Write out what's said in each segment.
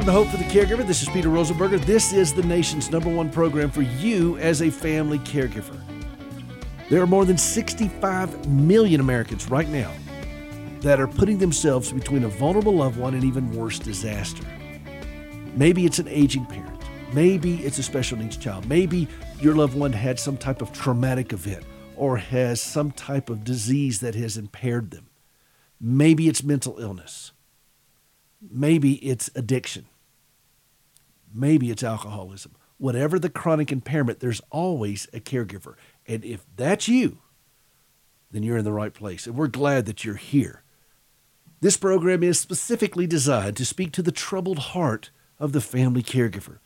Welcome to Hope for the Caregiver. This is Peter Rosenberger. This is the nation's number one program for you as a family caregiver. There are more than 65 million Americans right now that are putting themselves between a vulnerable loved one and even worse, disaster. Maybe it's an aging parent. Maybe it's a special needs child. Maybe your loved one had some type of traumatic event or has some type of disease that has impaired them. Maybe it's mental illness. Maybe it's addiction. Maybe it's alcoholism. Whatever the chronic impairment, there's always a caregiver. And if that's you, then you're in the right place. And we're glad that you're here. This program is specifically designed to speak to the troubled heart of the family caregiver.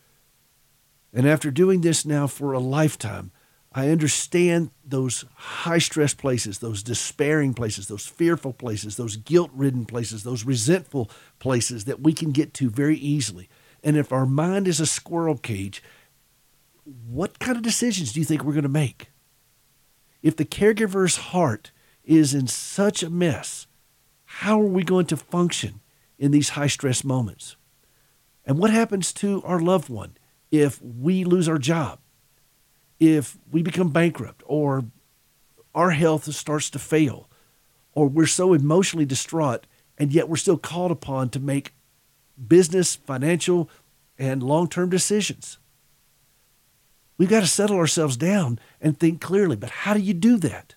And after doing this now for a lifetime, I understand those high stress places, those despairing places, those fearful places, those guilt ridden places, those resentful places that we can get to very easily. And if our mind is a squirrel cage, what kind of decisions do you think we're going to make? If the caregiver's heart is in such a mess, how are we going to function in these high stress moments? And what happens to our loved one if we lose our job? If we become bankrupt or our health starts to fail or we're so emotionally distraught and yet we're still called upon to make business, financial, and long term decisions. We've got to settle ourselves down and think clearly. But how do you do that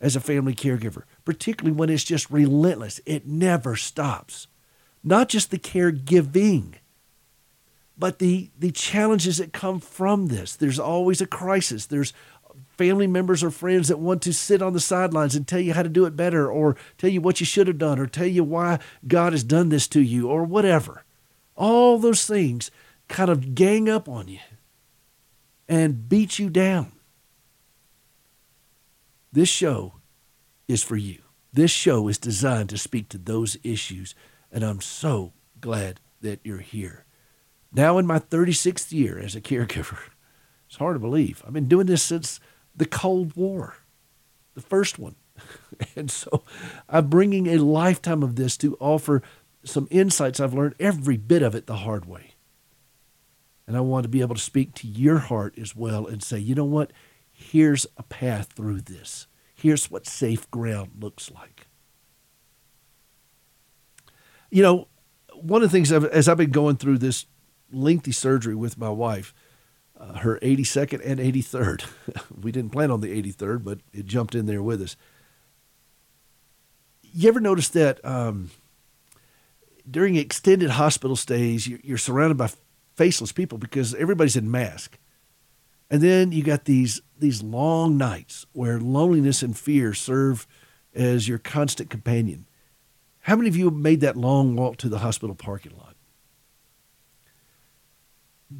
as a family caregiver, particularly when it's just relentless? It never stops. Not just the caregiving, but the the challenges that come from this there's always a crisis. There's family members or friends that want to sit on the sidelines and tell you how to do it better or tell you what you should have done or tell you why God has done this to you or whatever. All those things kind of gang up on you and beat you down. This show is for you. This show is designed to speak to those issues and I'm so glad that you're here now in my 36th year as a caregiver. It's hard to believe. I've been doing this since the Cold War, the first one. and so I'm bringing a lifetime of this to offer some insights I've learned, every bit of it the hard way. And I want to be able to speak to your heart as well and say, you know what? Here's a path through this. Here's what safe ground looks like. You know, one of the things I've, as I've been going through this lengthy surgery with my wife, uh, her 82nd and 83rd. we didn't plan on the 83rd, but it jumped in there with us. You ever notice that um, during extended hospital stays, you're surrounded by faceless people because everybody's in mask. And then you got these these long nights where loneliness and fear serve as your constant companion. How many of you have made that long walk to the hospital parking lot?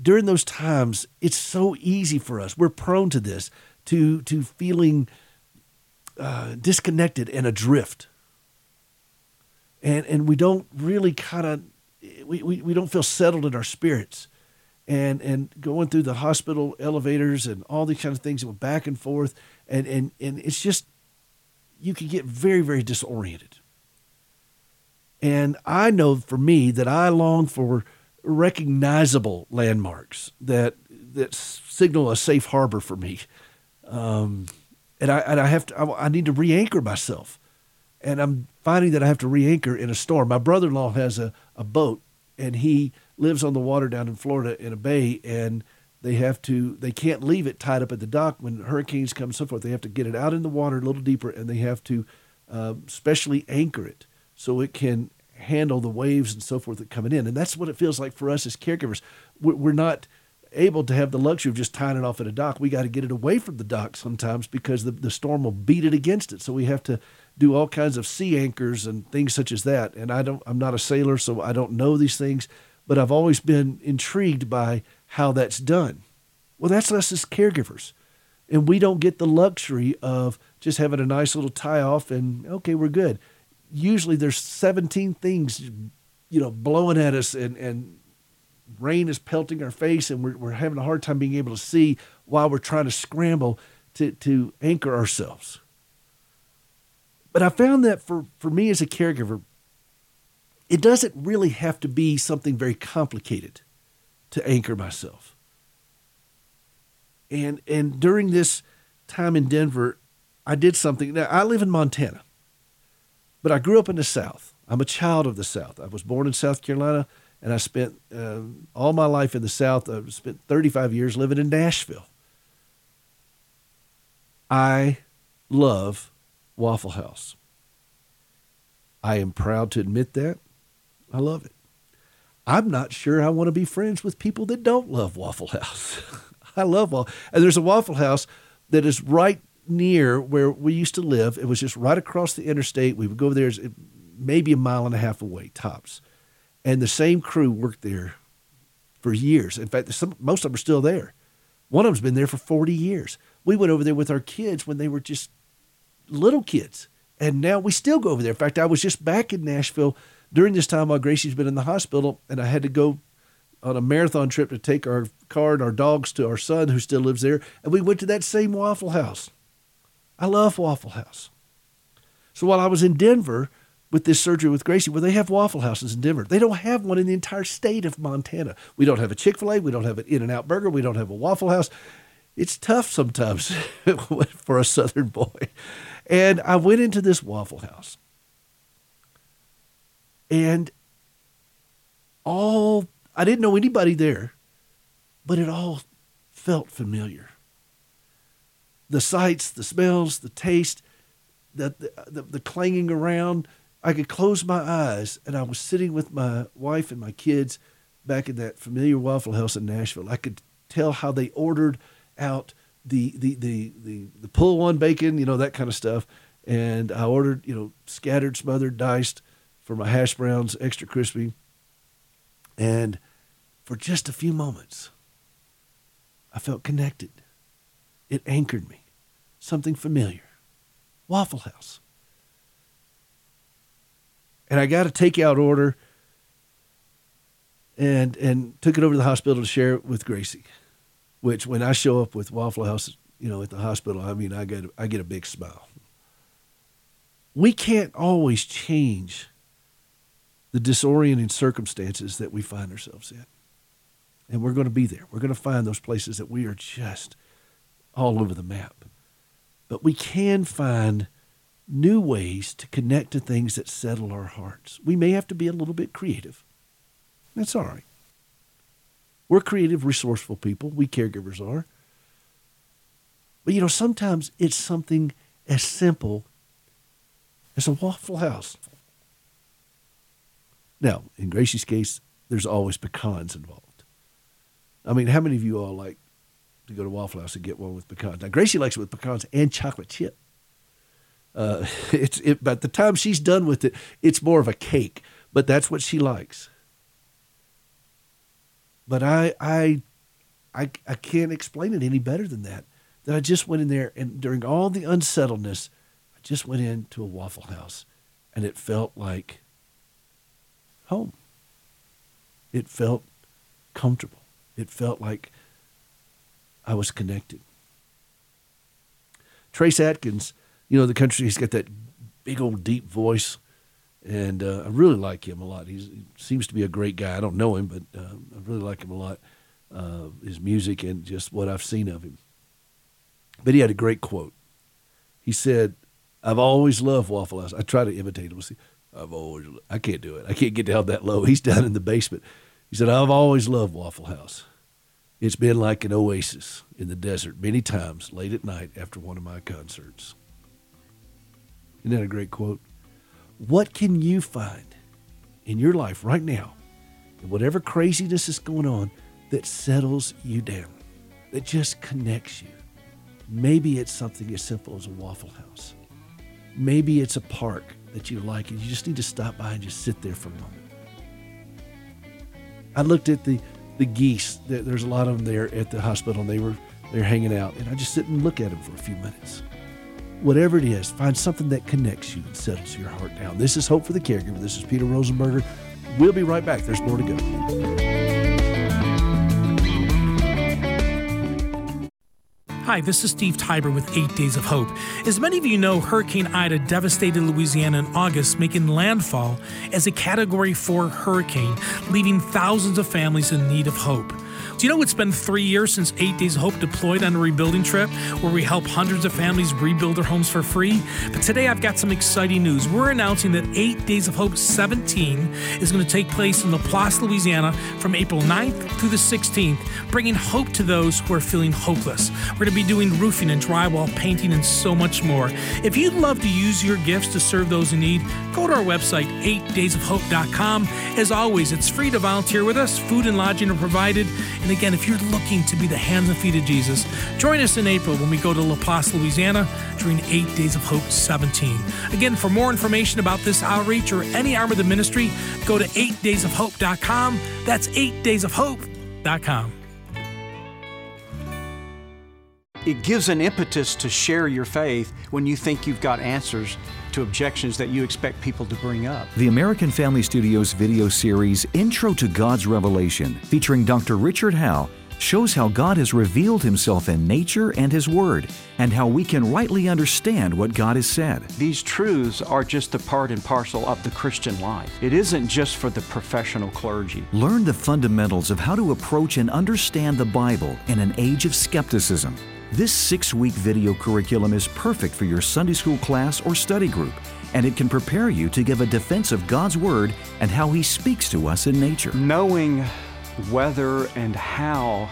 During those times, it's so easy for us. We're prone to this, to to feeling uh, disconnected and adrift, and and we don't really kind of we, we, we don't feel settled in our spirits, and and going through the hospital elevators and all these kind of things, and back and forth, and and and it's just you can get very very disoriented. And I know for me that I long for recognizable landmarks that that signal a safe harbor for me. Um, and I and I have to I, I need to re-anchor myself, and I'm finding that I have to re-anchor in a storm. My brother-in-law has a, a boat, and he lives on the water down in Florida in a bay, and they have to they can't leave it tied up at the dock when hurricanes come and so forth. They have to get it out in the water a little deeper, and they have to uh, specially anchor it so it can handle the waves and so forth that coming in. And that's what it feels like for us as caregivers. We're not able to have the luxury of just tying it off at a dock. We got to get it away from the dock sometimes because the, the storm will beat it against it. So we have to do all kinds of sea anchors and things such as that. And I don't, I'm not a sailor, so I don't know these things, but I've always been intrigued by how that's done. Well, that's us as caregivers. And we don't get the luxury of just having a nice little tie off and okay, we're good usually there's 17 things, you know, blowing at us and, and rain is pelting our face and we're, we're having a hard time being able to see while we're trying to scramble to, to anchor ourselves. But I found that for, for me as a caregiver, it doesn't really have to be something very complicated to anchor myself. And and during this time in Denver, I did something. Now I live in Montana, but I grew up in the South. I'm a child of the South. I was born in South Carolina, and I spent uh, all my life in the South. I spent 35 years living in Nashville. I love Waffle House. I am proud to admit that. I love it. I'm not sure I want to be friends with people that don't love Waffle House. I love Waffle. And there's a Waffle House that is right near where we used to live. It was just right across the interstate. We would go there maybe a mile and a half away, tops. And the same crew worked there for years. In fact, some, most of them are still there. One of them's been there for 40 years. We went over there with our kids when they were just little kids. And now we still go over there. In fact, I was just back in Nashville during this time while Gracie's been in the hospital, and I had to go on a marathon trip to take our car and our dogs to our son who still lives there. And we went to that same Waffle House. I love Waffle House. So while I was in Denver with this surgery with Gracie, where they have Waffle Houses in Denver, they don't have one in the entire state of Montana. We don't have a Chick fil A, we don't have an In N Out Burger, we don't have a Waffle House. It's tough sometimes for a Southern boy. And I went into this Waffle House. And all, I didn't know anybody there, but it all felt familiar the sights, the smells, the taste, the, the, the, clanging around. I could close my eyes, and I was sitting with my wife and my kids back in that familiar Waffle House in Nashville. I could tell how they ordered out the the the the, the pull one bacon, you know that kind of stuff. And I ordered, you know, scattered, smothered, diced for my hash browns, extra crispy. And for just a few moments, I felt connected it anchored me. Something familiar. Waffle House. And I got a takeout order and and took it over to the hospital to share it with Gracie. Which when I show up with Waffle House, you know, at the hospital, I mean I get I get a big smile. We can't always change the disorienting circumstances that we find ourselves in. And we're going to be there. We're going to find those places that we are just all over the map. But we can find new ways to connect to things that settle our hearts. We may have to be a little bit creative. That's all right. We're creative, resourceful people. We caregivers are. But you know, sometimes it's something as simple as a Waffle House. Now, in Gracie's case, there's always pecans involved. I mean, how many of you all like to go to Waffle House and get one with pecans. Now Gracie likes it with pecans and chocolate chip. Uh, it's it, by the time she's done with it, it's more of a cake. But that's what she likes. But I I I I can't explain it any better than that. That I just went in there and during all the unsettledness, I just went into a Waffle House, and it felt like home. It felt comfortable. It felt like I was connected. Trace Atkins, you know, the country, he's got that big old deep voice. And uh, I really like him a lot. He's, he seems to be a great guy. I don't know him, but uh, I really like him a lot. Uh, his music and just what I've seen of him. But he had a great quote. He said, I've always loved Waffle House. I try to imitate him. I've always, I can't do it. I can't get down that low. He's down in the basement. He said, I've always loved Waffle House. It's been like an oasis in the desert many times late at night after one of my concerts. Isn't that a great quote? What can you find in your life right now, in whatever craziness is going on, that settles you down, that just connects you? Maybe it's something as simple as a Waffle House. Maybe it's a park that you like and you just need to stop by and just sit there for a moment. I looked at the the geese. There's a lot of them there at the hospital, and they were they're hanging out, and I just sit and look at them for a few minutes. Whatever it is, find something that connects you and settles your heart down. This is Hope for the Caregiver. This is Peter Rosenberger. We'll be right back. There's more to go. Hi, this is Steve Tybor with Eight Days of Hope. As many of you know, Hurricane Ida devastated Louisiana in August, making landfall as a Category 4 hurricane, leaving thousands of families in need of hope. Do you know it's been three years since Eight Days of Hope deployed on a rebuilding trip where we help hundreds of families rebuild their homes for free? But today I've got some exciting news. We're announcing that Eight Days of Hope 17 is going to take place in Laplace, Louisiana from April 9th through the 16th, bringing hope to those who are feeling hopeless. We're going to be doing roofing and drywall, painting, and so much more. If you'd love to use your gifts to serve those in need, go to our website, 8daysofhope.com. As always, it's free to volunteer with us. Food and lodging are provided. And again, if you're looking to be the hands and feet of Jesus, join us in April when we go to Laplace, Louisiana during 8 Days of Hope 17. Again, for more information about this outreach or any arm of the ministry, go to 8daysofhope.com. That's 8daysofhope.com. It gives an impetus to share your faith when you think you've got answers to objections that you expect people to bring up. The American Family Studios video series Intro to God's Revelation, featuring Dr. Richard Howe, shows how God has revealed himself in nature and his word, and how we can rightly understand what God has said. These truths are just a part and parcel of the Christian life. It isn't just for the professional clergy. Learn the fundamentals of how to approach and understand the Bible in an age of skepticism. This six week video curriculum is perfect for your Sunday school class or study group, and it can prepare you to give a defense of God's Word and how He speaks to us in nature. Knowing whether and how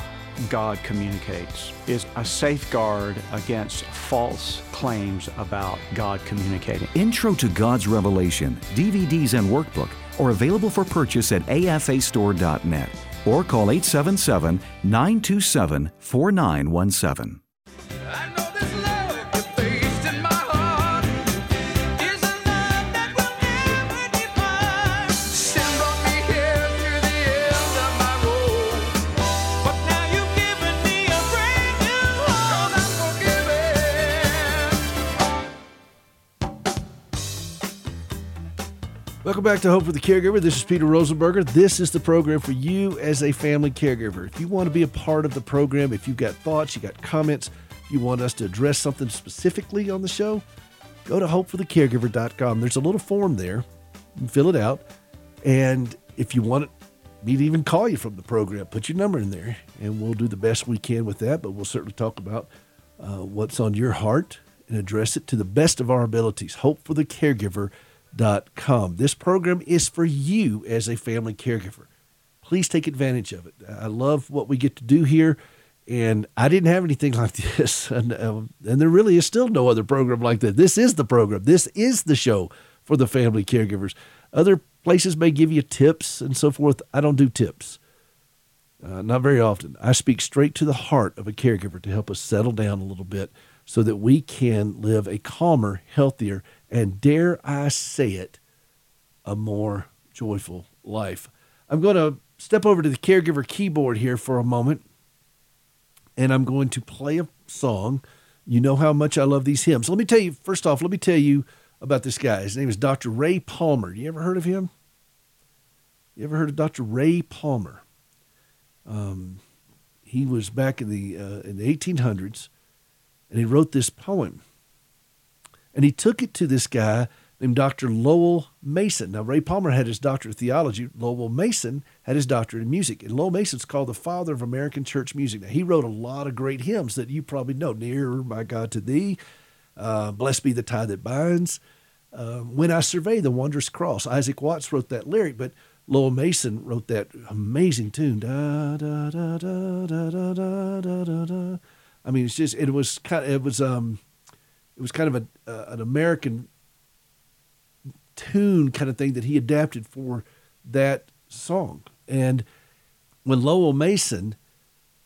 God communicates is a safeguard against false claims about God communicating. Intro to God's Revelation, DVDs and workbook are available for purchase at afastore.net or call 877 927 4917. Welcome back to Hope for the Caregiver. This is Peter Rosenberger. This is the program for you as a family caregiver. If you want to be a part of the program, if you've got thoughts, you got comments, you want us to address something specifically on the show, go to hopeforthecaregiver.com. There's a little form there. Fill it out. And if you want me to even call you from the program, put your number in there and we'll do the best we can with that. But we'll certainly talk about uh, what's on your heart and address it to the best of our abilities. Hope for the caregiver com. This program is for you as a family caregiver. Please take advantage of it. I love what we get to do here, and I didn't have anything like this, and, uh, and there really is still no other program like that. This is the program. This is the show for the family caregivers. Other places may give you tips and so forth. I don't do tips. Uh, not very often. I speak straight to the heart of a caregiver to help us settle down a little bit so that we can live a calmer, healthier, and dare I say it, a more joyful life. I'm going to step over to the caregiver keyboard here for a moment, and I'm going to play a song. You know how much I love these hymns. Let me tell you, first off, let me tell you about this guy. His name is Dr. Ray Palmer. You ever heard of him? You ever heard of Dr. Ray Palmer? Um, he was back in the uh, in the 1800s, and he wrote this poem and he took it to this guy named Dr. Lowell Mason. Now, Ray Palmer had his doctorate of theology. Lowell Mason had his doctorate in music. And Lowell Mason's called the father of American church music. Now, he wrote a lot of great hymns that you probably know Nearer, my God, to Thee, uh, Blessed be the tie that binds. Uh, when I survey the wondrous cross, Isaac Watts wrote that lyric, but Lowell Mason wrote that amazing tune. Da, da, da, da, da, da, da, da, da. I mean, it's just, it was kind of, it was, um, it was kind of a, uh, an American tune kind of thing that he adapted for that song. And when Lowell Mason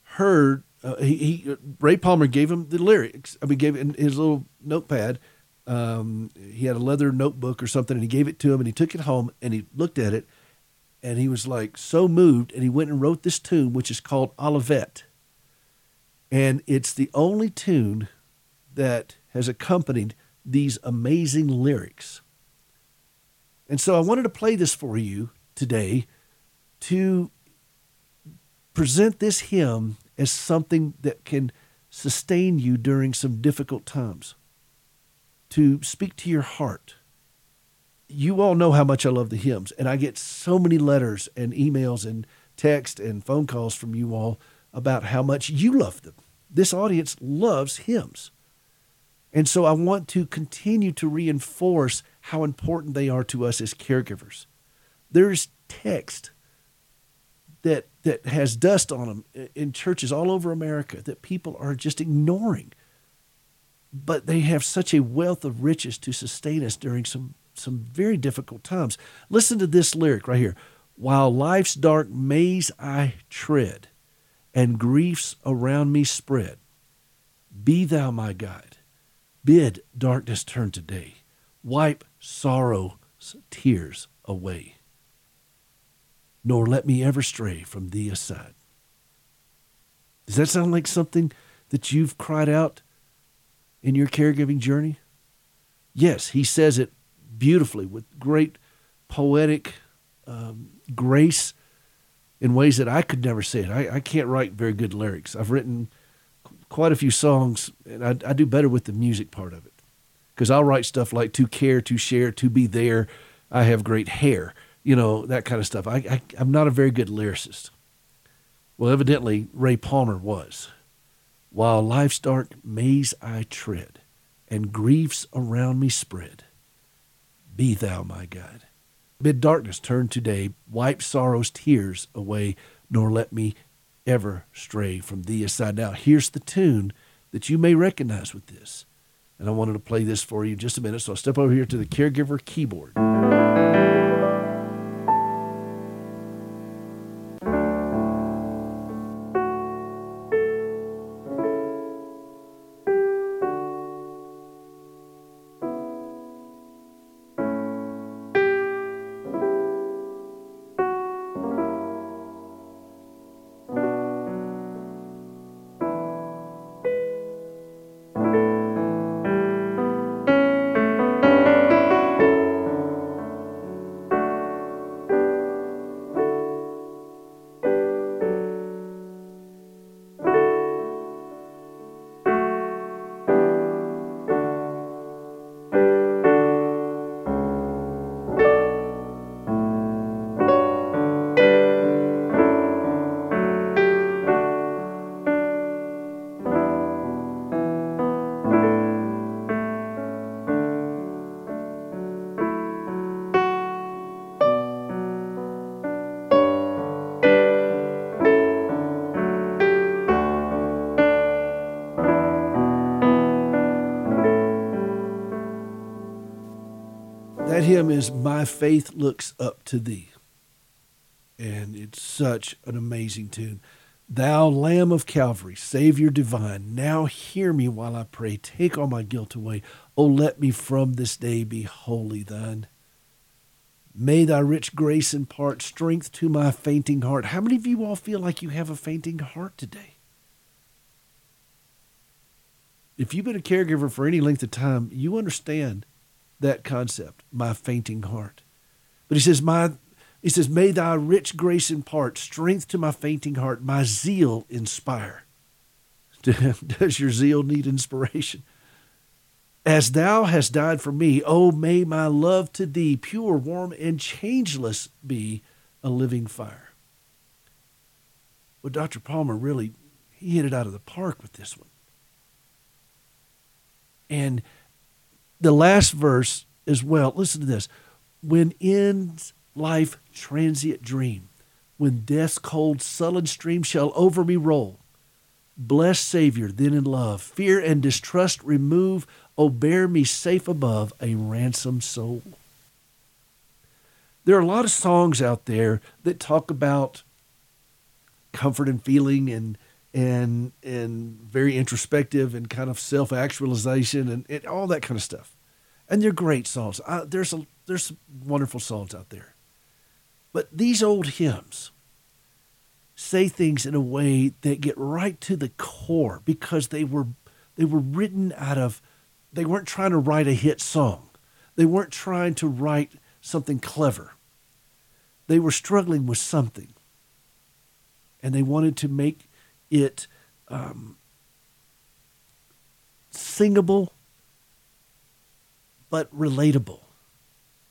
heard, uh, he, he, Ray Palmer gave him the lyrics. I mean, gave in his little notepad. Um, he had a leather notebook or something, and he gave it to him, and he took it home, and he looked at it, and he was like so moved, and he went and wrote this tune, which is called Olivet, and it's the only tune that has accompanied these amazing lyrics. And so I wanted to play this for you today to present this hymn as something that can sustain you during some difficult times, to speak to your heart. You all know how much I love the hymns, and I get so many letters and emails and text and phone calls from you all about how much you love them. This audience loves hymns. And so I want to continue to reinforce how important they are to us as caregivers. There's text that that has dust on them in churches all over America that people are just ignoring. But they have such a wealth of riches to sustain us during some some very difficult times. Listen to this lyric right here. While life's dark maze I tread, and griefs around me spread, be thou my guide. Bid darkness turn to day. Wipe sorrow's tears away nor let me ever stray from thee aside. Does that sound like something that you've cried out in your caregiving journey? Yes, he says it beautifully with great poetic um, grace in ways that I could never say it. I, I, can't write very good lyrics. I've written quite a few songs, and I, I do better with the music part of it because I'll write stuff like to care, to share, to be there. I have great hair you know, that kind of stuff. I, I, I'm not a very good lyricist. Well, evidently, Ray Palmer was. While life's dark maze I tread, and griefs around me spread, be thou my guide. Bid darkness turn to day, wipe sorrow's tears away, nor let me ever stray from thee aside. Now, here's the tune that you may recognize with this. And I wanted to play this for you just a minute. So I'll step over here to the caregiver keyboard. Hymn is My Faith Looks Up to Thee. And it's such an amazing tune. Thou Lamb of Calvary, Savior divine, now hear me while I pray. Take all my guilt away. Oh, let me from this day be wholly thine. May thy rich grace impart strength to my fainting heart. How many of you all feel like you have a fainting heart today? If you've been a caregiver for any length of time, you understand that concept, my fainting heart. But he says, my he says, May thy rich grace impart strength to my fainting heart, my zeal inspire. Does your zeal need inspiration? As thou hast died for me, oh, may my love to thee, pure, warm, and changeless, be a living fire. Well, Dr. Palmer really, he hit it out of the park with this one. And the last verse as well. Listen to this. When ends life transient dream, when death's cold sullen stream shall over me roll, blessed Savior, then in love, fear and distrust remove, oh, bear me safe above a ransomed soul. There are a lot of songs out there that talk about comfort and feeling and and and very introspective and kind of self actualization and, and, all that kind of stuff. And they're great songs. Uh, there's a there's wonderful songs out there, but these old hymns say things in a way that get right to the core because they were they were written out of they weren't trying to write a hit song. They weren't trying to write something clever. They were struggling with something. And they wanted to make it um, singable, but relatable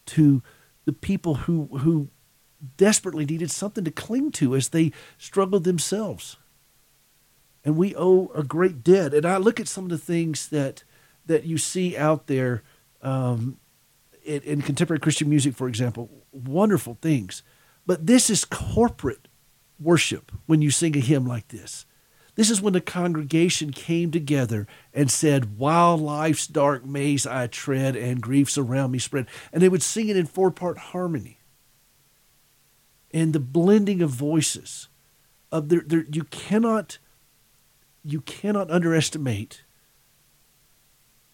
to the people who, who desperately needed something to cling to as they struggled themselves. And we owe a great debt. And I look at some of the things that that you see out there um, in, in contemporary Christian music, for example, wonderful things. But this is corporate worship when you sing a hymn like this. This is when the congregation came together and said, While life's dark maze I tread and griefs around me spread. And they would sing it in four part harmony. And the blending of voices of their, their you cannot you cannot underestimate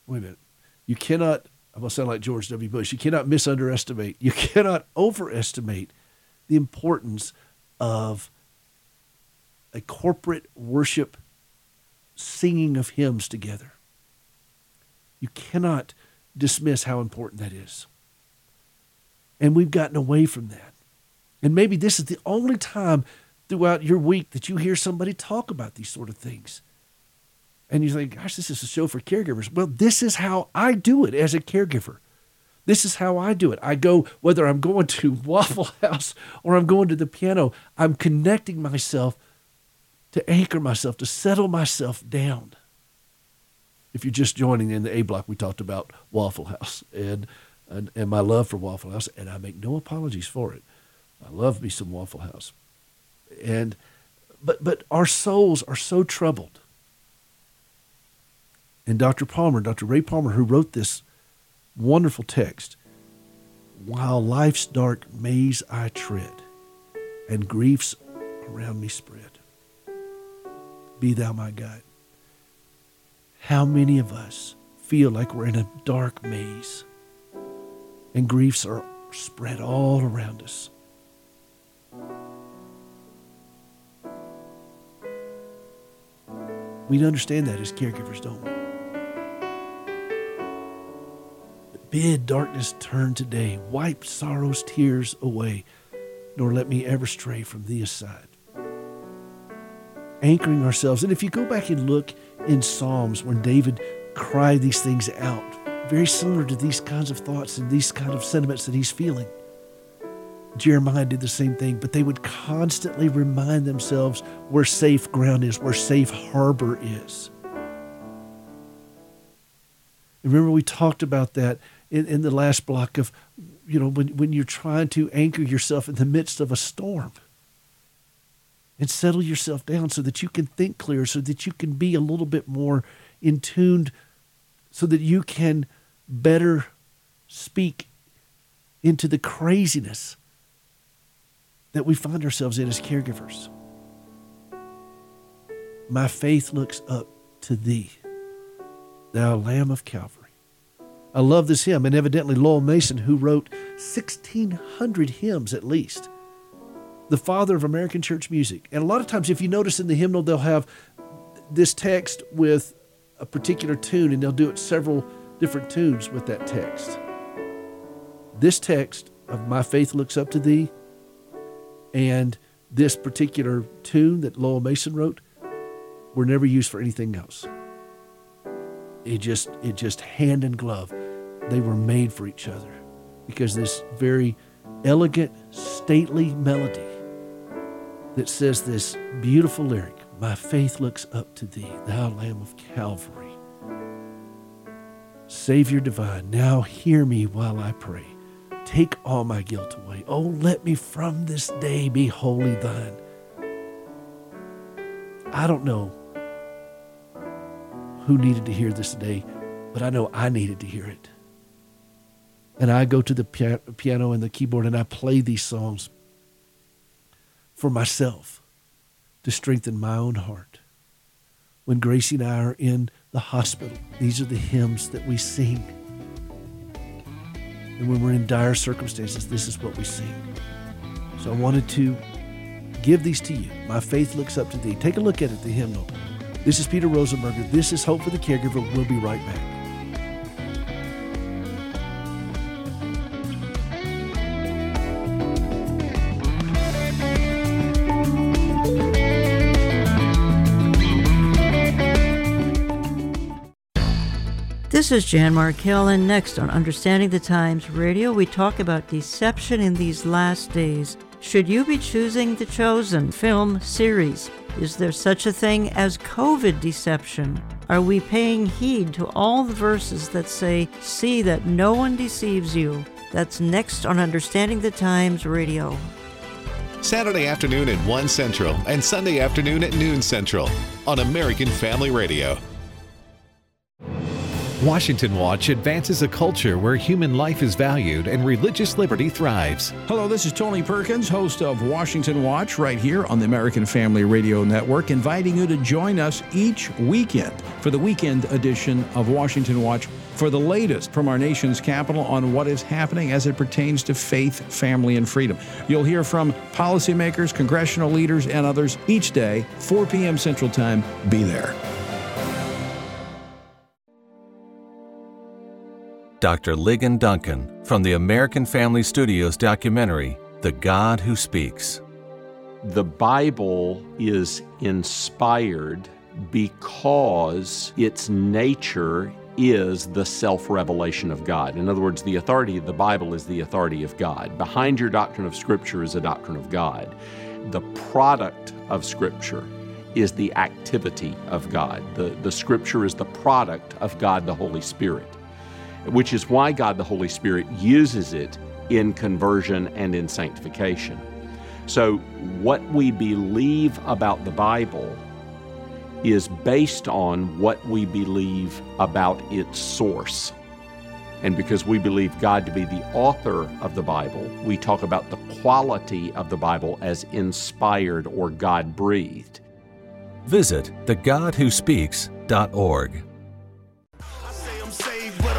wait a minute. You cannot I'm gonna sound like George W. Bush. You cannot misunderestimate. You cannot overestimate the importance of a corporate worship singing of hymns together. You cannot dismiss how important that is. And we've gotten away from that. And maybe this is the only time throughout your week that you hear somebody talk about these sort of things. And you think, gosh, this is a show for caregivers. Well, this is how I do it as a caregiver. This is how I do it. I go, whether I'm going to Waffle House or I'm going to the piano, I'm connecting myself to anchor myself, to settle myself down. If you're just joining in the A block, we talked about Waffle House and, and, and my love for Waffle House, and I make no apologies for it. I love me some Waffle House. And but but our souls are so troubled. And Dr. Palmer, Dr. Ray Palmer, who wrote this wonderful text, while life's dark maze I tread, and griefs around me spread be thou my guide. How many of us feel like we're in a dark maze and griefs are spread all around us? We understand that as caregivers, don't we? Bid darkness turn today, wipe sorrow's tears away, nor let me ever stray from thee aside anchoring ourselves. And if you go back and look in Psalms when David cried these things out, very similar to these kinds of thoughts and these kind of sentiments that he's feeling. Jeremiah did the same thing, but they would constantly remind themselves where safe ground is, where safe harbor is. Remember, we talked about that in, in the last block of, you know, when, when you're trying to anchor yourself in the midst of a storm and settle yourself down so that you can think clear, so that you can be a little bit more in tuned, so that you can better speak into the craziness that we find ourselves in as caregivers. My faith looks up to thee, thou Lamb of Calvary. I love this hymn, and evidently Lowell Mason, who wrote 1,600 hymns at least, the father of American church music. And a lot of times, if you notice in the hymnal, they'll have this text with a particular tune, and they'll do it several different tunes with that text. This text of My Faith Looks Up to Thee and this particular tune that Lowell Mason wrote were never used for anything else. It just, it just hand in glove. They were made for each other because this very elegant, stately melody that says this beautiful lyric My faith looks up to thee, thou Lamb of Calvary. Savior divine, now hear me while I pray. Take all my guilt away. Oh, let me from this day be wholly thine. I don't know who needed to hear this today, but I know I needed to hear it. And I go to the piano and the keyboard and I play these songs for myself to strengthen my own heart. When Gracie and I are in the hospital, these are the hymns that we sing. And when we're in dire circumstances, this is what we sing. So I wanted to give these to you. My faith looks up to thee. Take a look at it, the hymnal. This is Peter Rosenberger. This is Hope for the Caregiver. We'll be right back. Is Jan Markell, and next on Understanding the Times Radio, we talk about deception in these last days. Should you be choosing the chosen film series? Is there such a thing as COVID deception? Are we paying heed to all the verses that say, See that no one deceives you? That's next on Understanding the Times Radio. Saturday afternoon at 1 Central and Sunday afternoon at noon Central on American Family Radio. Washington Watch advances a culture where human life is valued and religious liberty thrives. Hello, this is Tony Perkins, host of Washington Watch, right here on the American Family Radio Network, inviting you to join us each weekend for the weekend edition of Washington Watch for the latest from our nation's capital on what is happening as it pertains to faith, family, and freedom. You'll hear from policymakers, congressional leaders, and others each day, 4 p.m. Central Time. Be there. Dr. Ligon Duncan from the American Family Studios documentary, The God Who Speaks. The Bible is inspired because its nature is the self revelation of God. In other words, the authority of the Bible is the authority of God. Behind your doctrine of Scripture is a doctrine of God. The product of Scripture is the activity of God. The, the Scripture is the product of God the Holy Spirit which is why God the Holy Spirit uses it in conversion and in sanctification. So, what we believe about the Bible is based on what we believe about its source. And because we believe God to be the author of the Bible, we talk about the quality of the Bible as inspired or God breathed. Visit thegodwhospeaks.org.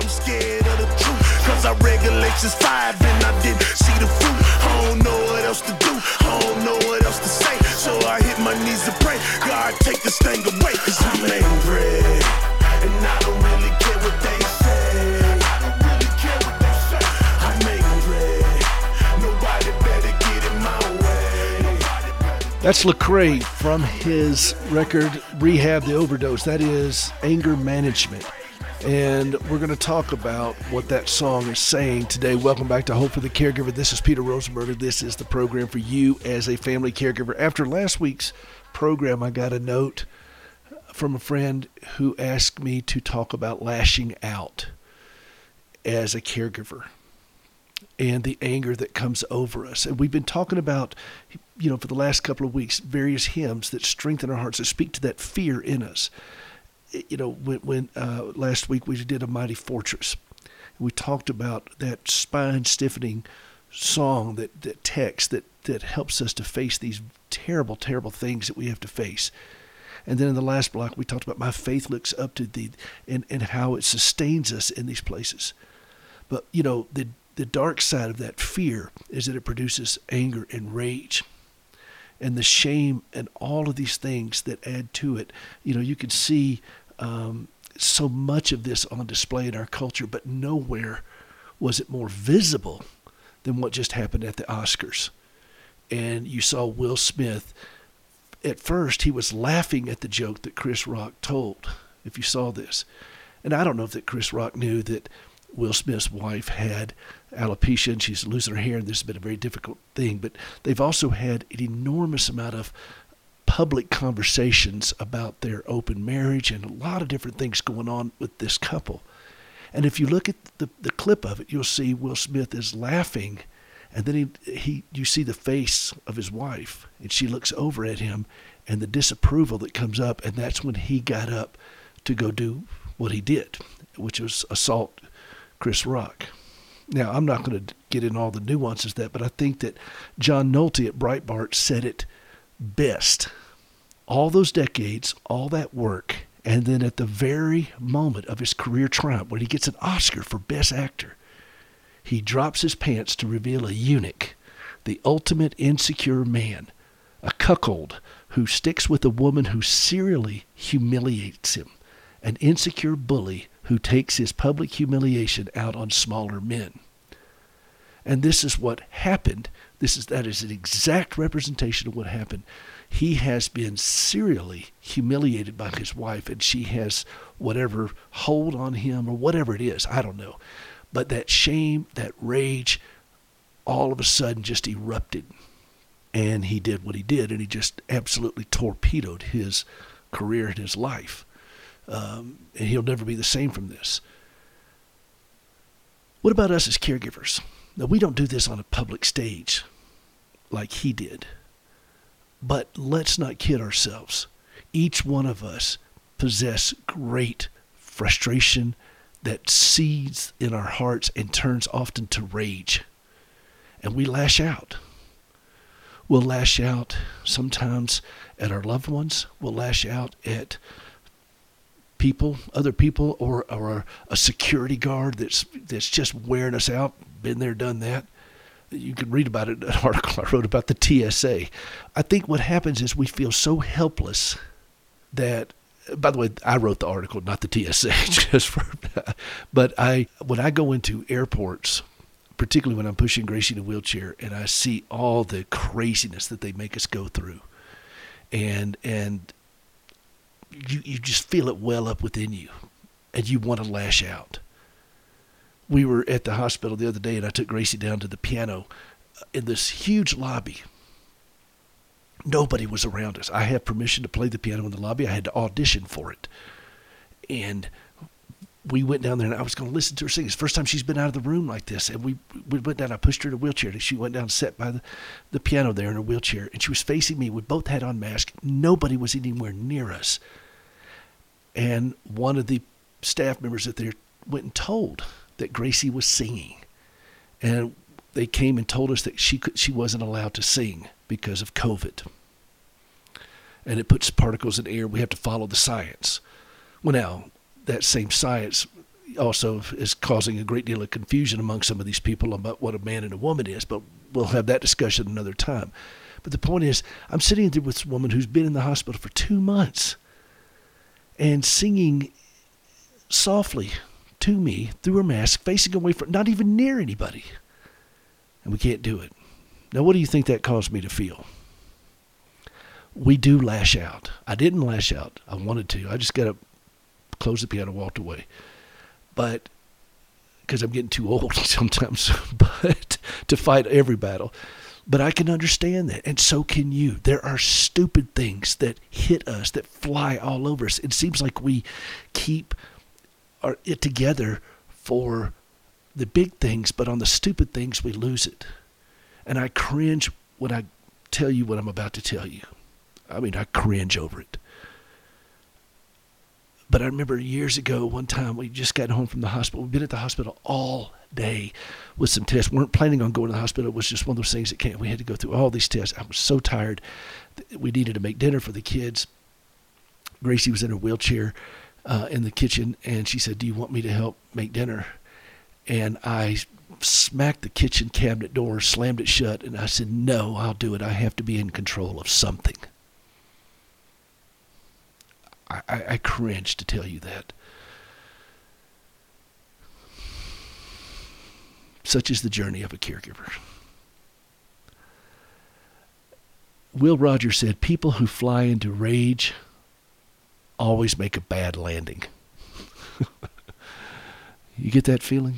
I'm scared of the truth. Cause our regulations five and I didn't see the fruit. I don't know what else to do. I don't know what else to say. So I hit my knees and pray. God, take this thing away. Cause I'm angry. And I don't really care what they. That's Lecrae from his record Rehab the Overdose. That is anger management. And we're going to talk about what that song is saying today. Welcome back to Hope for the Caregiver. This is Peter Rosenberger. This is the program for you as a family caregiver. After last week's program, I got a note from a friend who asked me to talk about lashing out as a caregiver and the anger that comes over us. And we've been talking about, you know, for the last couple of weeks, various hymns that strengthen our hearts, that speak to that fear in us you know, when, when uh, last week we did a mighty fortress, we talked about that spine stiffening song, that that text that that helps us to face these terrible, terrible things that we have to face. And then in the last block, we talked about my faith looks up to thee and, and how it sustains us in these places. But, you know, the, the dark side of that fear is that it produces anger and rage and the shame and all of these things that add to it. You know, you can see um, so much of this on display in our culture, but nowhere was it more visible than what just happened at the Oscars. And you saw Will Smith. At first, he was laughing at the joke that Chris Rock told, if you saw this. And I don't know if that Chris Rock knew that Will Smith's wife had alopecia and she's losing her hair, and this has been a very difficult thing. But they've also had an enormous amount of public conversations about their open marriage and a lot of different things going on with this couple. And if you look at the, the clip of it, you'll see Will Smith is laughing, and then he, he you see the face of his wife, and she looks over at him, and the disapproval that comes up, and that's when he got up to go do what he did, which was assault Chris Rock. Now, I'm not going to get in all the nuances of that, but I think that John Nolte at Breitbart said it best. All those decades, all that work, and then at the very moment of his career triumph, when he gets an Oscar for Best Actor, he drops his pants to reveal a eunuch, the ultimate insecure man, a cuckold who sticks with a woman who serially humiliates him, an insecure bully who takes his public humiliation out on smaller men. And this is what happened. This is that is an exact representation of what happened. He has been serially humiliated by his wife, and she has whatever hold on him or whatever it is. I don't know. But that shame, that rage, all of a sudden just erupted. And he did what he did, and he just absolutely torpedoed his career and his life. Um, and he'll never be the same from this. What about us as caregivers? Now, we don't do this on a public stage like he did. But let's not kid ourselves. Each one of us possess great frustration that seeds in our hearts and turns often to rage. And we lash out. We'll lash out sometimes at our loved ones. We'll lash out at people, other people, or, or a security guard that's that's just wearing us out. Been there, done that. You can read about it in an article I wrote about the TSA. I think what happens is we feel so helpless that. By the way, I wrote the article, not the TSA, just for. But I, when I go into airports, particularly when I'm pushing Gracie in a wheelchair, and I see all the craziness that they make us go through, and and you you just feel it well up within you, and you want to lash out. We were at the hospital the other day, and I took Gracie down to the piano in this huge lobby. Nobody was around us. I had permission to play the piano in the lobby. I had to audition for it, and we went down there and I was going to listen to her sing. It's the first time she's been out of the room like this. And we, we went down, I pushed her in a wheelchair and she went down and sat by the, the piano there in her wheelchair and she was facing me. We both had on masks. Nobody was anywhere near us. And one of the staff members that there went and told that Gracie was singing. And they came and told us that she could, she wasn't allowed to sing because of COVID. And it puts particles in air. We have to follow the science. Well, now, that same science also is causing a great deal of confusion among some of these people about what a man and a woman is, but we'll have that discussion another time. But the point is, I'm sitting there with this woman who's been in the hospital for two months and singing softly to me through her mask, facing away from not even near anybody. And we can't do it. Now, what do you think that caused me to feel? We do lash out. I didn't lash out. I wanted to. I just got up, closed the piano, walked away. But because I'm getting too old sometimes, but to fight every battle. But I can understand that, and so can you. There are stupid things that hit us, that fly all over us. It seems like we keep our, it together for the big things, but on the stupid things, we lose it. And I cringe when I tell you what I'm about to tell you. I mean, I cringe over it. But I remember years ago, one time we just got home from the hospital. We've been at the hospital all day with some tests. We weren't planning on going to the hospital. It was just one of those things that came. We had to go through all these tests. I was so tired. We needed to make dinner for the kids. Gracie was in a wheelchair uh, in the kitchen, and she said, "Do you want me to help make dinner?" And I smacked the kitchen cabinet door, slammed it shut, and I said, "No, I'll do it. I have to be in control of something." I, I, I cringe to tell you that. Such is the journey of a caregiver. Will Rogers said, People who fly into rage always make a bad landing. you get that feeling?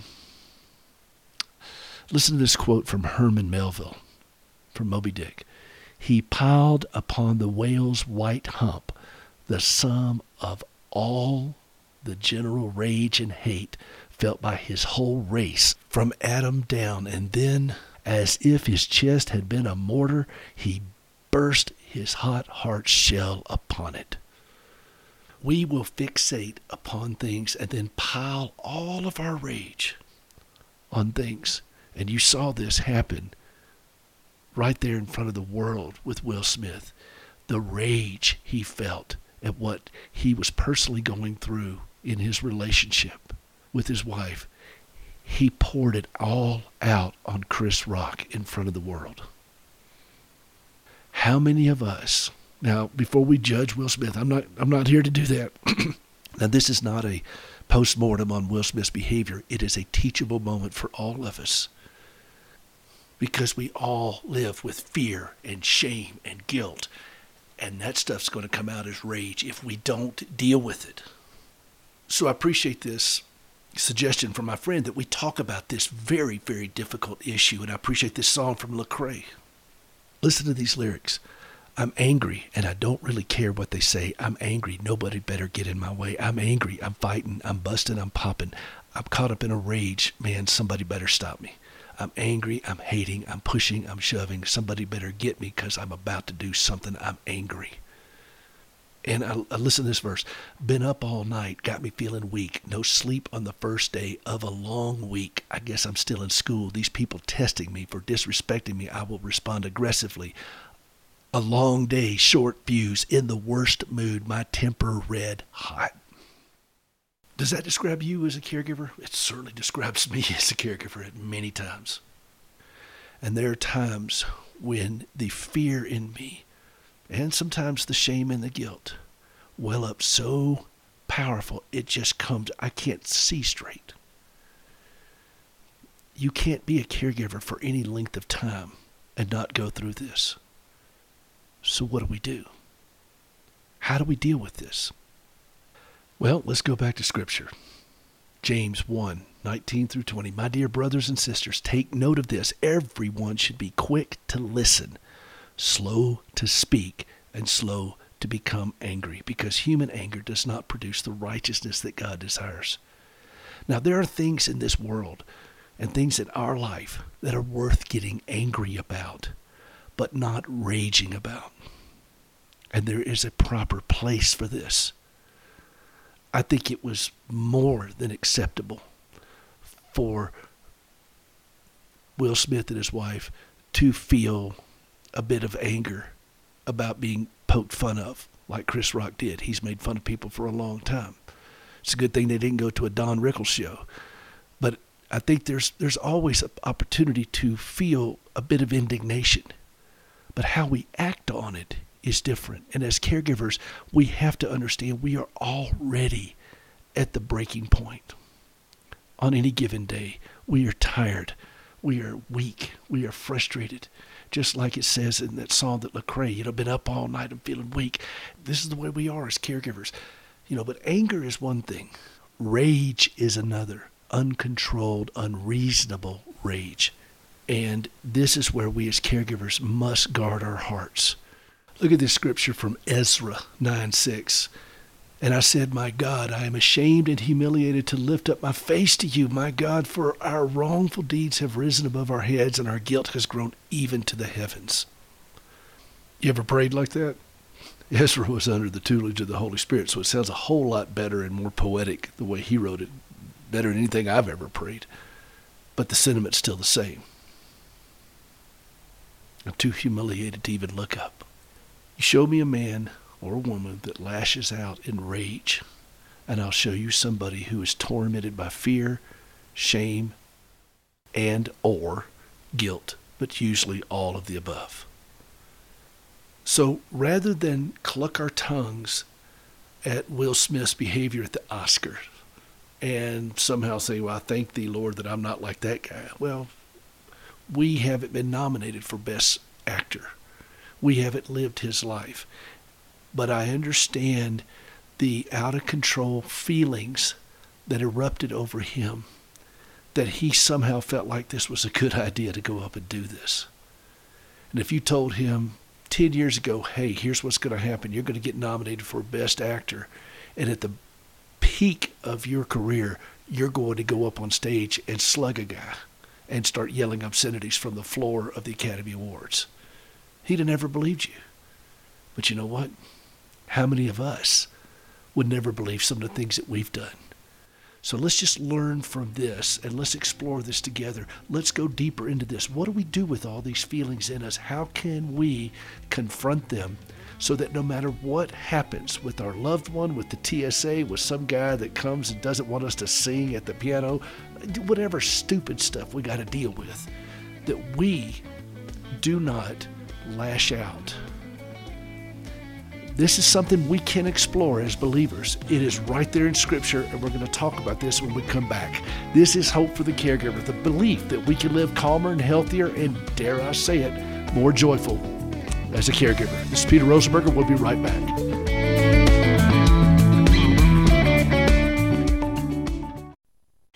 Listen to this quote from Herman Melville from Moby Dick. He piled upon the whale's white hump the sum of all the general rage and hate felt by his whole race from Adam down, and then, as if his chest had been a mortar, he burst his hot heart shell upon it. We will fixate upon things and then pile all of our rage on things. And you saw this happen right there in front of the world with Will Smith. The rage he felt at what he was personally going through in his relationship with his wife, he poured it all out on Chris Rock in front of the world. How many of us now before we judge Will Smith, I'm not I'm not here to do that. now this is not a post-mortem on Will Smith's behavior. It is a teachable moment for all of us. because we all live with fear and shame and guilt. And that stuff's going to come out as rage if we don't deal with it. So I appreciate this suggestion from my friend that we talk about this very, very difficult issue. And I appreciate this song from Lecrae. Listen to these lyrics. I'm angry and I don't really care what they say. I'm angry. Nobody better get in my way. I'm angry. I'm fighting. I'm busting. I'm popping. I'm caught up in a rage. Man, somebody better stop me. I'm angry. I'm hating. I'm pushing. I'm shoving. Somebody better get me because I'm about to do something. I'm angry. And I, I listen to this verse. Been up all night, got me feeling weak. No sleep on the first day of a long week. I guess I'm still in school. These people testing me for disrespecting me. I will respond aggressively. A long day, short fuse, in the worst mood, my temper red hot. Does that describe you as a caregiver? It certainly describes me as a caregiver at many times. And there are times when the fear in me and sometimes the shame and the guilt well up so powerful it just comes I can't see straight. You can't be a caregiver for any length of time and not go through this. So what do we do? How do we deal with this? Well, let's go back to Scripture. James 1 19 through 20. My dear brothers and sisters, take note of this. Everyone should be quick to listen, slow to speak, and slow to become angry, because human anger does not produce the righteousness that God desires. Now, there are things in this world and things in our life that are worth getting angry about, but not raging about. And there is a proper place for this. I think it was more than acceptable for Will Smith and his wife to feel a bit of anger about being poked fun of, like Chris Rock did. He's made fun of people for a long time. It's a good thing they didn't go to a Don Rickles show. But I think there's there's always an opportunity to feel a bit of indignation. But how we act on it is different. And as caregivers, we have to understand we are already at the breaking point. On any given day, we are tired, we are weak, we are frustrated. Just like it says in that song that Lecrae, you know, been up all night and feeling weak. This is the way we are as caregivers. You know, but anger is one thing. Rage is another. Uncontrolled, unreasonable rage. And this is where we as caregivers must guard our hearts. Look at this scripture from Ezra 9 6. And I said, My God, I am ashamed and humiliated to lift up my face to you, my God, for our wrongful deeds have risen above our heads, and our guilt has grown even to the heavens. You ever prayed like that? Ezra was under the tutelage of the Holy Spirit, so it sounds a whole lot better and more poetic the way he wrote it, better than anything I've ever prayed. But the sentiment's still the same. I'm too humiliated to even look up. You show me a man or a woman that lashes out in rage, and I'll show you somebody who is tormented by fear, shame, and or guilt, but usually all of the above. So rather than cluck our tongues at Will Smith's behavior at the Oscars and somehow say, Well, I thank thee, Lord, that I'm not like that guy. Well, we haven't been nominated for Best Actor. We haven't lived his life. But I understand the out of control feelings that erupted over him, that he somehow felt like this was a good idea to go up and do this. And if you told him 10 years ago, hey, here's what's going to happen, you're going to get nominated for Best Actor, and at the peak of your career, you're going to go up on stage and slug a guy and start yelling obscenities from the floor of the Academy Awards. He'd have never believed you. But you know what? How many of us would never believe some of the things that we've done? So let's just learn from this and let's explore this together. Let's go deeper into this. What do we do with all these feelings in us? How can we confront them so that no matter what happens with our loved one, with the TSA, with some guy that comes and doesn't want us to sing at the piano, whatever stupid stuff we got to deal with, that we do not lash out This is something we can explore as believers. It is right there in Scripture, and we're going to talk about this when we come back. This is hope for the caregiver, the belief that we can live calmer and healthier, and dare I say it, more joyful as a caregiver. This is Peter Rosenberger. We'll be right back.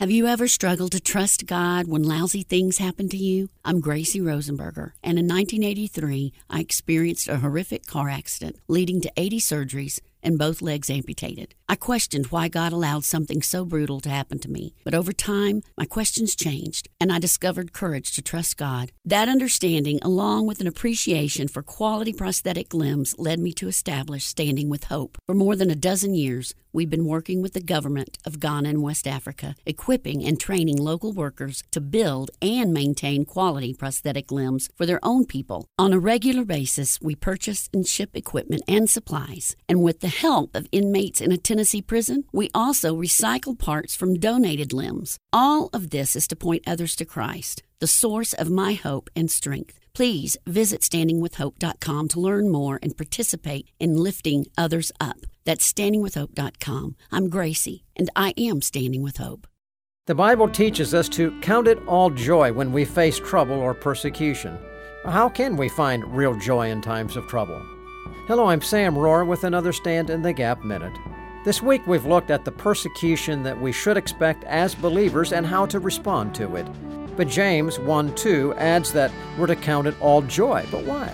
Have you ever struggled to trust God when lousy things happen to you? I'm Gracie Rosenberger, and in 1983, I experienced a horrific car accident leading to 80 surgeries and both legs amputated. I questioned why God allowed something so brutal to happen to me, but over time, my questions changed, and I discovered courage to trust God. That understanding, along with an appreciation for quality prosthetic limbs, led me to establish Standing with Hope. For more than a dozen years, we've been working with the government of Ghana and West Africa, equipping and training local workers to build and maintain quality prosthetic limbs for their own people. On a regular basis, we purchase and ship equipment and supplies, and with the help of inmates in a Tennessee prison, we also recycle parts from donated limbs. All of this is to point others to Christ, the source of my hope and strength. Please visit standingwithhope.com to learn more and participate in lifting others up. That's standingwithhope.com. I'm Gracie, and I am Standing with Hope. The Bible teaches us to count it all joy when we face trouble or persecution. How can we find real joy in times of trouble? Hello, I'm Sam Rohrer with another Stand in the Gap Minute. This week we've looked at the persecution that we should expect as believers and how to respond to it. But James 1 2 adds that we're to count it all joy. But why?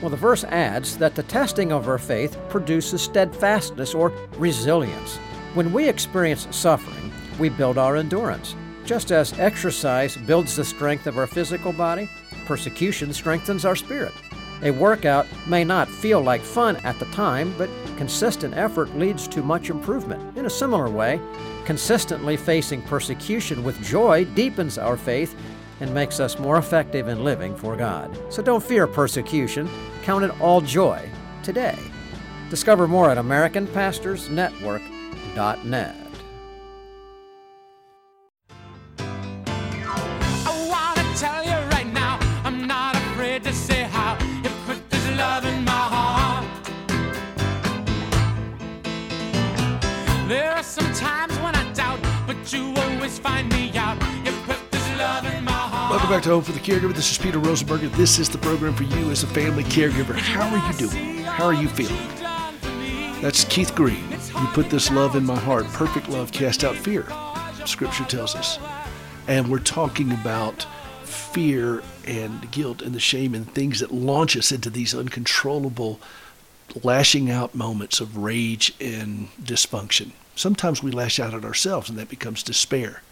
Well, the verse adds that the testing of our faith produces steadfastness or resilience. When we experience suffering, we build our endurance. Just as exercise builds the strength of our physical body, persecution strengthens our spirit. A workout may not feel like fun at the time, but consistent effort leads to much improvement. In a similar way, consistently facing persecution with joy deepens our faith and makes us more effective in living for God. So don't fear persecution, count it all joy today. Discover more at AmericanPastorsNetwork.net. Welcome back to Hope for the Caregiver. This is Peter Rosenberger. This is the program for you as a family caregiver. How are you doing? How are you feeling? That's Keith Green. You put this love in my heart. Perfect love cast out fear, Scripture tells us. And we're talking about fear and guilt and the shame and things that launch us into these uncontrollable, lashing out moments of rage and dysfunction. Sometimes we lash out at ourselves and that becomes despair.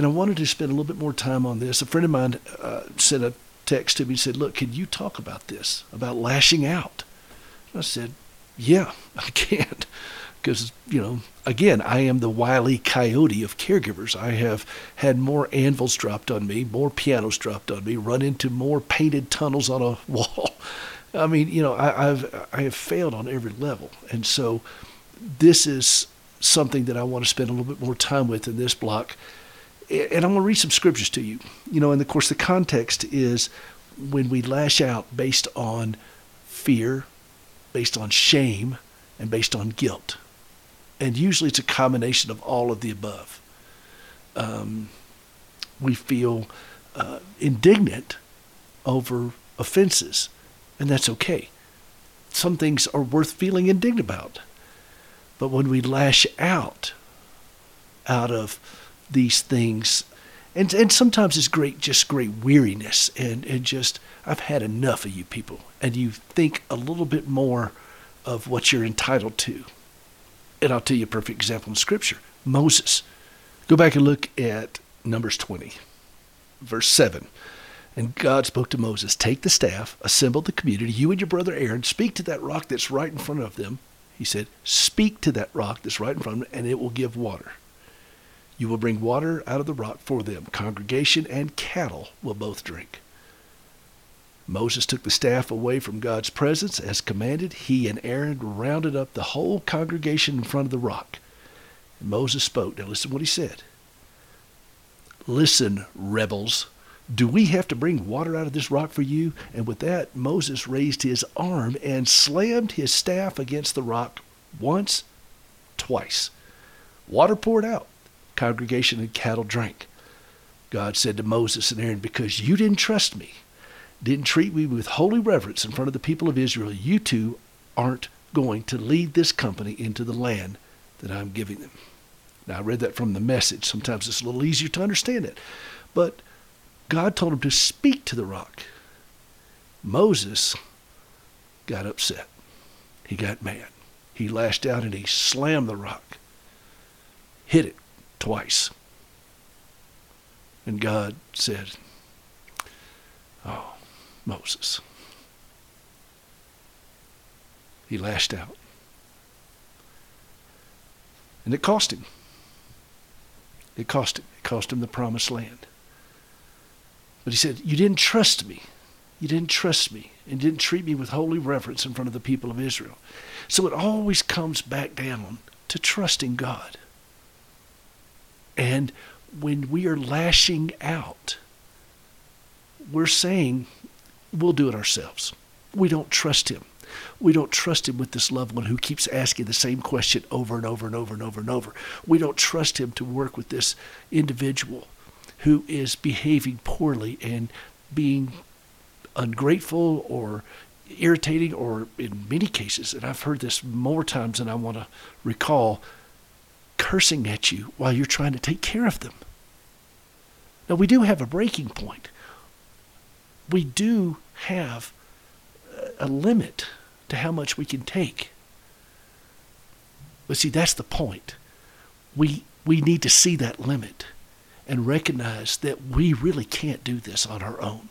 And I wanted to spend a little bit more time on this. A friend of mine uh, sent a text to me and said, Look, can you talk about this, about lashing out? And I said, Yeah, I can't. Because, you know, again, I am the wily coyote of caregivers. I have had more anvils dropped on me, more pianos dropped on me, run into more painted tunnels on a wall. I mean, you know, I, I've I have failed on every level, and so this is something that I want to spend a little bit more time with in this block and I'm going to read some scriptures to you. You know, and of course, the context is when we lash out based on fear, based on shame, and based on guilt. And usually it's a combination of all of the above. Um, we feel uh, indignant over offenses, and that's okay. Some things are worth feeling indignant about. But when we lash out out of these things and and sometimes it's great just great weariness and and just I've had enough of you people and you think a little bit more of what you're entitled to. And I'll tell you a perfect example in scripture. Moses. Go back and look at Numbers 20, verse 7. And God spoke to Moses, Take the staff, assemble the community, you and your brother Aaron, speak to that rock that's right in front of them. He said, Speak to that rock that's right in front of them, and it will give water. You will bring water out of the rock for them. Congregation and cattle will both drink. Moses took the staff away from God's presence as commanded. He and Aaron rounded up the whole congregation in front of the rock. And Moses spoke. Now listen what he said. Listen, rebels. Do we have to bring water out of this rock for you? And with that, Moses raised his arm and slammed his staff against the rock once, twice. Water poured out. Congregation and cattle drank. God said to Moses and Aaron, Because you didn't trust me, didn't treat me with holy reverence in front of the people of Israel, you two aren't going to lead this company into the land that I'm giving them. Now, I read that from the message. Sometimes it's a little easier to understand it. But God told him to speak to the rock. Moses got upset. He got mad. He lashed out and he slammed the rock, hit it twice. And God said, Oh, Moses. He lashed out. And it cost him. It cost him. It cost him the promised land. But he said, You didn't trust me. You didn't trust me and didn't treat me with holy reverence in front of the people of Israel. So it always comes back down to trusting God. And when we are lashing out, we're saying we'll do it ourselves. We don't trust Him. We don't trust Him with this loved one who keeps asking the same question over and over and over and over and over. We don't trust Him to work with this individual who is behaving poorly and being ungrateful or irritating or in many cases, and I've heard this more times than I want to recall, cursing at you while you're trying to take care of them. Now, we do have a breaking point. We do have a limit to how much we can take. But see, that's the point. We, we need to see that limit and recognize that we really can't do this on our own.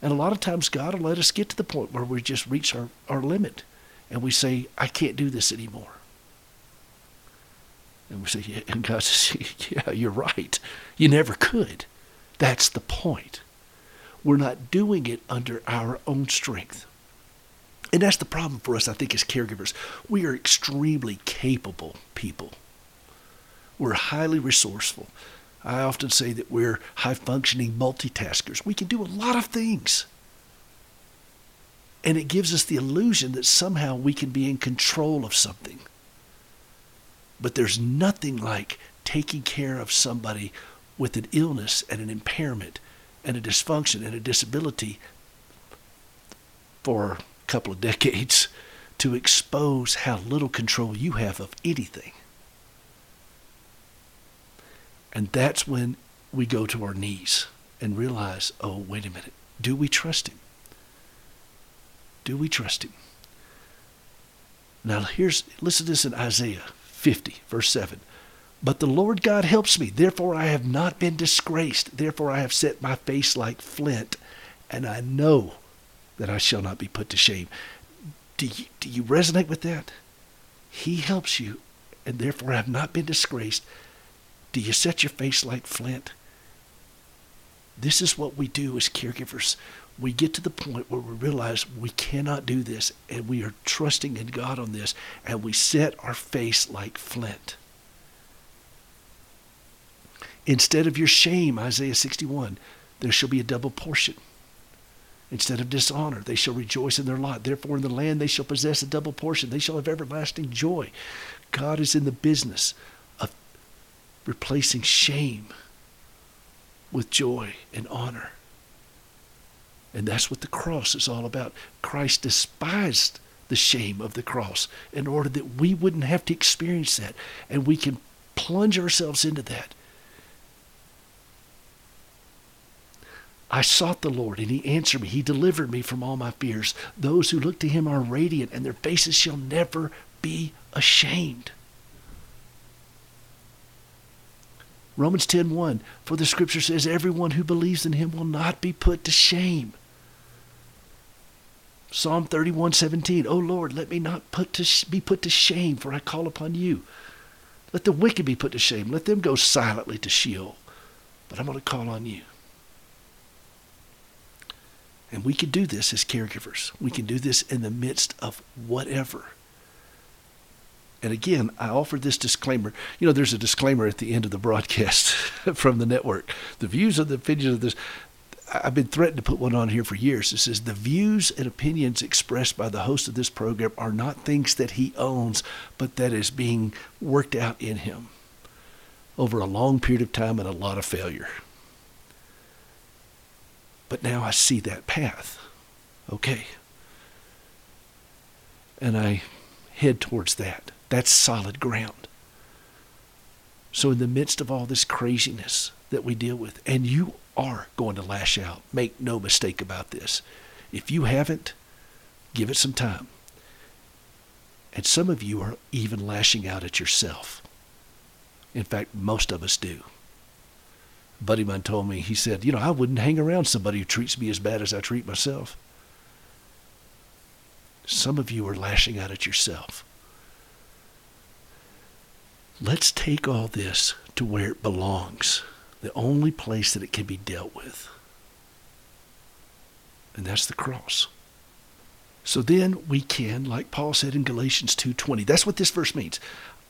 And a lot of times God will let us get to the point where we just reach our, our limit and we say, I can't do this anymore. And we say, yeah. and God says, yeah, you're right. You never could. That's the point. We're not doing it under our own strength. And that's the problem for us, I think, as caregivers. We are extremely capable people. We're highly resourceful. I often say that we're high functioning multitaskers. We can do a lot of things. And it gives us the illusion that somehow we can be in control of something. But there's nothing like taking care of somebody with an illness and an impairment and a dysfunction and a disability for a couple of decades to expose how little control you have of anything. And that's when we go to our knees and realize, oh, wait a minute. Do we trust him? Do we trust him? Now, here's, listen to this in Isaiah 50, verse 7. But the Lord God helps me. Therefore, I have not been disgraced. Therefore, I have set my face like flint, and I know that I shall not be put to shame. Do you, do you resonate with that? He helps you, and therefore I have not been disgraced. Do you set your face like flint? This is what we do as caregivers. We get to the point where we realize we cannot do this, and we are trusting in God on this, and we set our face like flint. Instead of your shame, Isaiah 61, there shall be a double portion. Instead of dishonor, they shall rejoice in their lot. Therefore, in the land they shall possess a double portion. They shall have everlasting joy. God is in the business of replacing shame with joy and honor. And that's what the cross is all about. Christ despised the shame of the cross in order that we wouldn't have to experience that. And we can plunge ourselves into that. I sought the Lord, and he answered me. He delivered me from all my fears. Those who look to him are radiant, and their faces shall never be ashamed. Romans 10:1 For the scripture says everyone who believes in him will not be put to shame. Psalm 31:17 O Lord, let me not put to be put to shame for I call upon you. Let the wicked be put to shame. Let them go silently to Sheol. But I'm going to call on you. And we can do this as caregivers. We can do this in the midst of whatever. And again, I offer this disclaimer. You know, there's a disclaimer at the end of the broadcast from the network. The views of the opinions of this, I've been threatened to put one on here for years. It says the views and opinions expressed by the host of this program are not things that he owns, but that is being worked out in him over a long period of time and a lot of failure. But now I see that path. Okay. And I head towards that. That's solid ground. So, in the midst of all this craziness that we deal with, and you are going to lash out, make no mistake about this. If you haven't, give it some time. And some of you are even lashing out at yourself. In fact, most of us do. A buddy mine told me, he said, You know, I wouldn't hang around somebody who treats me as bad as I treat myself. Some of you are lashing out at yourself. Let's take all this to where it belongs, the only place that it can be dealt with. And that's the cross. So then we can, like Paul said in Galatians 2:20, that's what this verse means.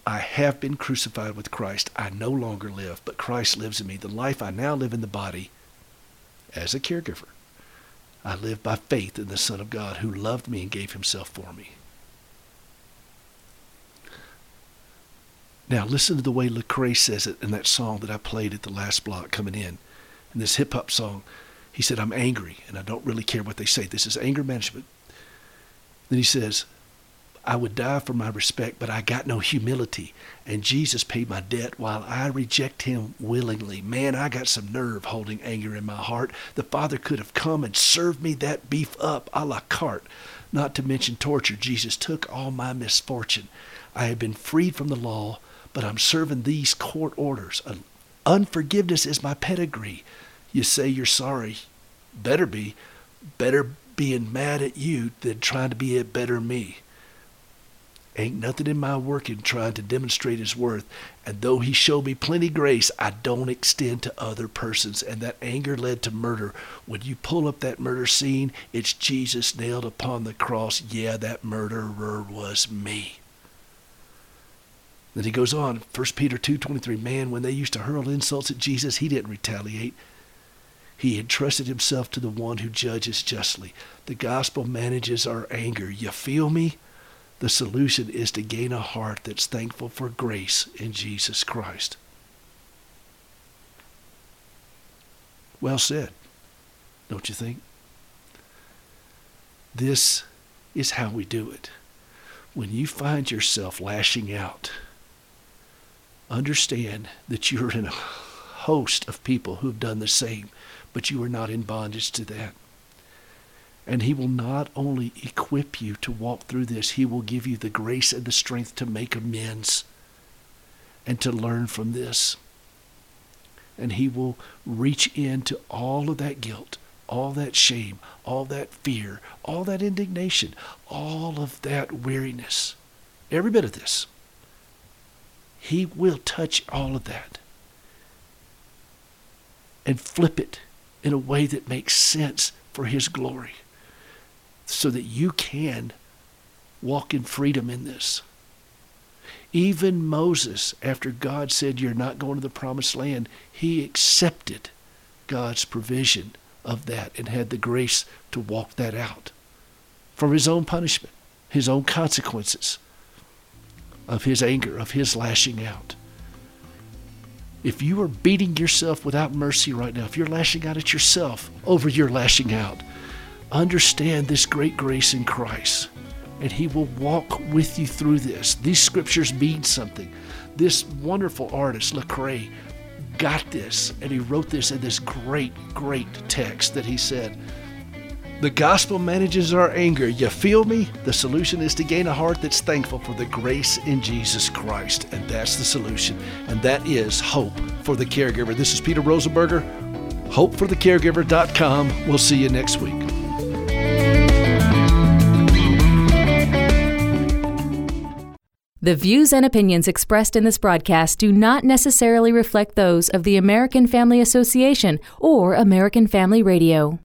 I have been crucified with Christ. I no longer live, but Christ lives in me. The life I now live in the body as a caregiver, I live by faith in the Son of God who loved me and gave himself for me. Now, listen to the way Lecrae says it in that song that I played at the last block coming in. In this hip hop song, he said, I'm angry and I don't really care what they say. This is anger management. Then he says, I would die for my respect, but I got no humility. And Jesus paid my debt while I reject him willingly. Man, I got some nerve holding anger in my heart. The Father could have come and served me that beef up a la carte. Not to mention torture. Jesus took all my misfortune. I have been freed from the law, but I'm serving these court orders. Unforgiveness is my pedigree. You say you're sorry. Better be. Better being mad at you than trying to be a better me. Ain't nothing in my work in trying to demonstrate his worth. And though he showed me plenty grace, I don't extend to other persons. And that anger led to murder. When you pull up that murder scene, it's Jesus nailed upon the cross. Yeah, that murderer was me. Then he goes on, 1 Peter 2.23, man, when they used to hurl insults at Jesus, he didn't retaliate. He entrusted himself to the one who judges justly. The gospel manages our anger. You feel me? The solution is to gain a heart that's thankful for grace in Jesus Christ. Well said, don't you think? This is how we do it. When you find yourself lashing out, understand that you're in a host of people who've done the same, but you are not in bondage to that. And He will not only equip you to walk through this, He will give you the grace and the strength to make amends and to learn from this. And He will reach into all of that guilt, all that shame, all that fear, all that indignation, all of that weariness, every bit of this. He will touch all of that and flip it in a way that makes sense for His glory so that you can walk in freedom in this. Even Moses, after God said, You're not going to the promised land, he accepted God's provision of that and had the grace to walk that out from his own punishment, his own consequences of his anger, of his lashing out. If you are beating yourself without mercy right now, if you're lashing out at yourself over your lashing out, understand this great grace in Christ, and He will walk with you through this. These scriptures mean something. This wonderful artist, Lecrae, got this, and he wrote this in this great, great text that he said, the gospel manages our anger. You feel me? The solution is to gain a heart that's thankful for the grace in Jesus Christ. And that's the solution. And that is hope for the caregiver. This is Peter Rosenberger, hopeforthecaregiver.com. We'll see you next week. The views and opinions expressed in this broadcast do not necessarily reflect those of the American Family Association or American Family Radio.